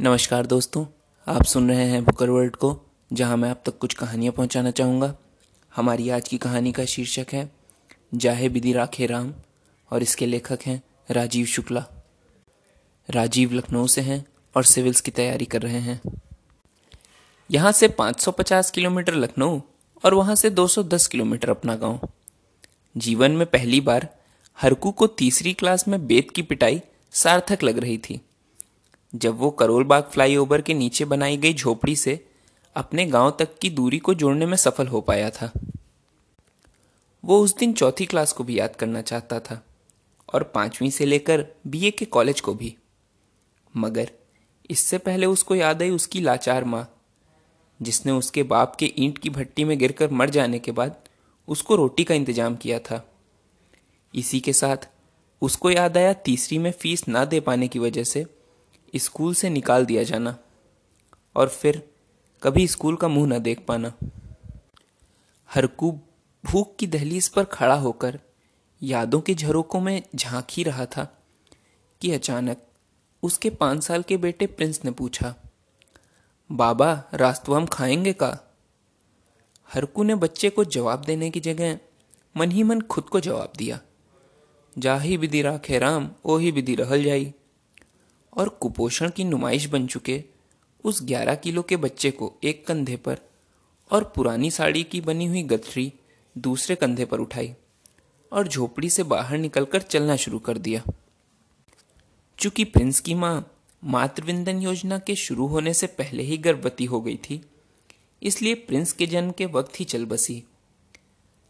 नमस्कार दोस्तों, आप सुन रहे हैं बुकर वर्ल्ड को, जहाँ मैं आप तक कुछ कहानियाँ पहुंचाना चाहूँगा। हमारी आज की कहानी का शीर्षक है, जाहे बिदी राखे राम, और इसके लेखक हैं राजीव शुक्ला। राजीव लखनऊ से हैं और सिविल्स की तैयारी कर रहे हैं। यहाँ से 550 किलोमीटर लखनऊ, और वहाँ से 210 किलोमीटर अपना गाँव। जीवन में पहली बार हरकू को तीसरी क्लास में बेत की पिटाई सार्थक लग रही थी। जब वो करोलबाग फ्लाईओवर के नीचे बनाई गई झोपड़ी से अपने गाँव तक की दूरी को जोड़ने में सफल हो पाया था। वो उस दिन चौथी क्लास को भी याद करना चाहता था और पांचवी से लेकर बीए के कॉलेज को भी। मगर इससे पहले उसको याद आई उसकी लाचार माँ, जिसने उसके बाप के ईंट की भट्टी में गिरकर मर जाने के बाद उसको रोटी का इंतज़ाम किया था। इसी के साथ उसको याद आया तीसरी में फ़ीस ना दे पाने की वजह से स्कूल से निकाल दिया जाना और फिर कभी स्कूल का मुँह न देख पाना। हरकू भूख की दहलीज पर खड़ा होकर यादों के झरोकों में झाँक ही रहा था कि अचानक उसके पाँच साल के बेटे प्रिंस ने पूछा, बाबा रास्तु हम खाएँगे का? हरकू ने बच्चे को जवाब देने की जगह मन ही मन खुद को जवाब दिया, जा ही राखे राम, ओ ही विधि रहल जाई। और कुपोषण की नुमाइश बन चुके उस 11 किलो के बच्चे को एक कंधे पर और पुरानी साड़ी की बनी हुई गथरी दूसरे कंधे पर उठाई और झोपड़ी से बाहर निकलकर चलना शुरू कर दिया। चूँकि प्रिंस की माँ मातृविंदन योजना के शुरू होने से पहले ही गर्भवती हो गई थी, इसलिए प्रिंस के जन्म के वक्त ही चल बसी।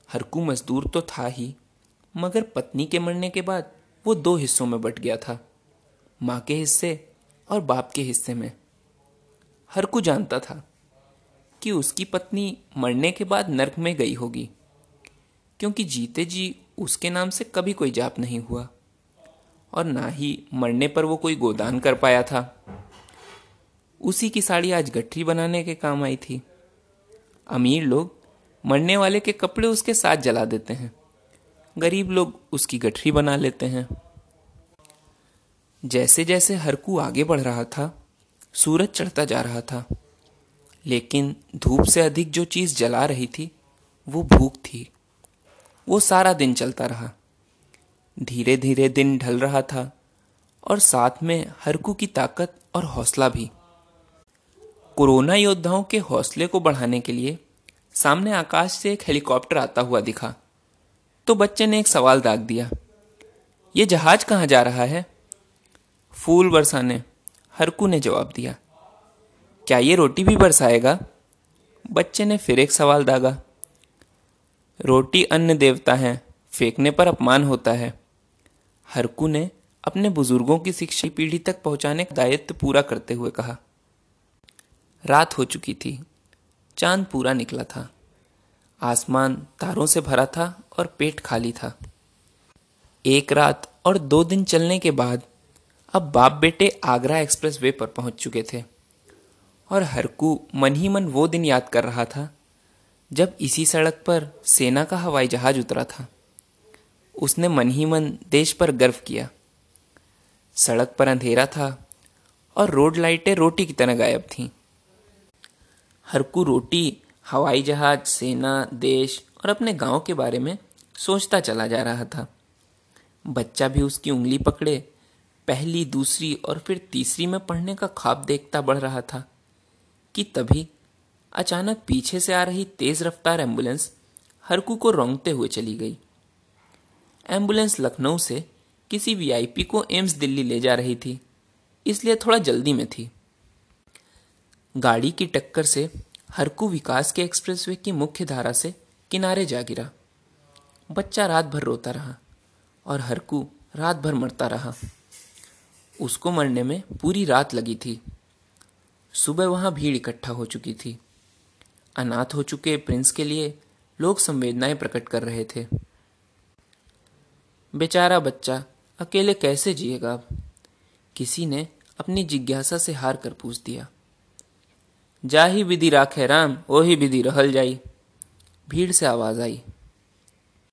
हरकू मजदूर तो था ही, मगर पत्नी के मरने के बाद वो दो हिस्सों में बट गया था। माँ के हिस्से और बाप के हिस्से में। हर को जानता था कि उसकी पत्नी मरने के बाद नरक में गई होगी, क्योंकि जीते जी उसके नाम से कभी कोई जाप नहीं हुआ और ना ही मरने पर वो कोई गोदान कर पाया था। उसी की साड़ी आज गठरी बनाने के काम आई थी। अमीर लोग मरने वाले के कपड़े उसके साथ जला देते हैं। गरीब लोग उसकी गठरी बना लेते हैं। जैसे जैसे हरकू आगे बढ़ रहा था, सूरज चढ़ता जा रहा था, लेकिन धूप से अधिक जो चीज़ जला रही थी, वो भूख थी। वो सारा दिन चलता रहा। धीरे धीरे दिन ढल रहा था और साथ में हरकू की ताकत और हौसला भी। कोरोना योद्धाओं के हौसले को बढ़ाने के लिए सामने आकाश से एक हेलीकॉप्टर आता हुआ दिखा। तो बच्चे ने एक सवाल दाग दिया, ये जहाज़ कहाँ जा रहा है? फूल बरसाने हरकू ने जवाब दिया। क्या ये रोटी भी बरसाएगा? बच्चे ने फिर एक सवाल दागा। रोटी अन्न देवता है, फेंकने पर अपमान होता है। हरकू ने अपने बुज़ुर्गों की शिक्षा पीढ़ी तक पहुँचाने का दायित्व पूरा करते हुए कहा। रात हो चुकी थी, चाँद पूरा निकला था। आसमान तारों से भरा था और पेट खाली था। एक रात और दो दिन चलने के बाद अब बाप बेटे आगरा एक्सप्रेस वे पर पहुँच चुके थे। और हरकू मन ही मन वो दिन याद कर रहा था, जब इसी सड़क पर सेना का हवाई जहाज़ उतरा था। उसने मन ही मन देश पर गर्व किया। सड़क पर अंधेरा था और रोड लाइटें रोटी की तरह गायब थीं। हरकू रोटी, हवाई जहाज़, सेना, देश और अपने गाँव के बारे में सोचता चला जा रहा था। बच्चा भी उसकी उंगली पकड़े पहली, दूसरी और फिर तीसरी में पढ़ने का ख्वाब देखता बढ़ रहा था कि तभी अचानक पीछे से आ रही तेज रफ्तार एंबुलेंस हरकू को रोंगते हुए चली गई। एंबुलेंस लखनऊ से किसी वीआईपी को एम्स दिल्ली ले जा रही थी, इसलिए थोड़ा जल्दी में थी। गाड़ी की टक्कर से हरकू विकास के एक्सप्रेसवे की मुख्य धारा से किनारे जा गिरा। बच्चा रात भर रोता रहा और हरकू रात भर मरता रहा। उसको मरने में पूरी रात लगी थी। सुबह वहाँ भीड़ इकट्ठा हो चुकी थी। अनाथ हो चुके प्रिंस के लिए लोग संवेदनाएँ प्रकट कर रहे थे। बेचारा बच्चा अकेले कैसे जिएगा? अब किसी ने अपनी जिज्ञासा से हार कर पूछ दिया। जा ही विधि राखे राम ओ ही विधि रहल जाई। भीड़ से आवाज़ आई।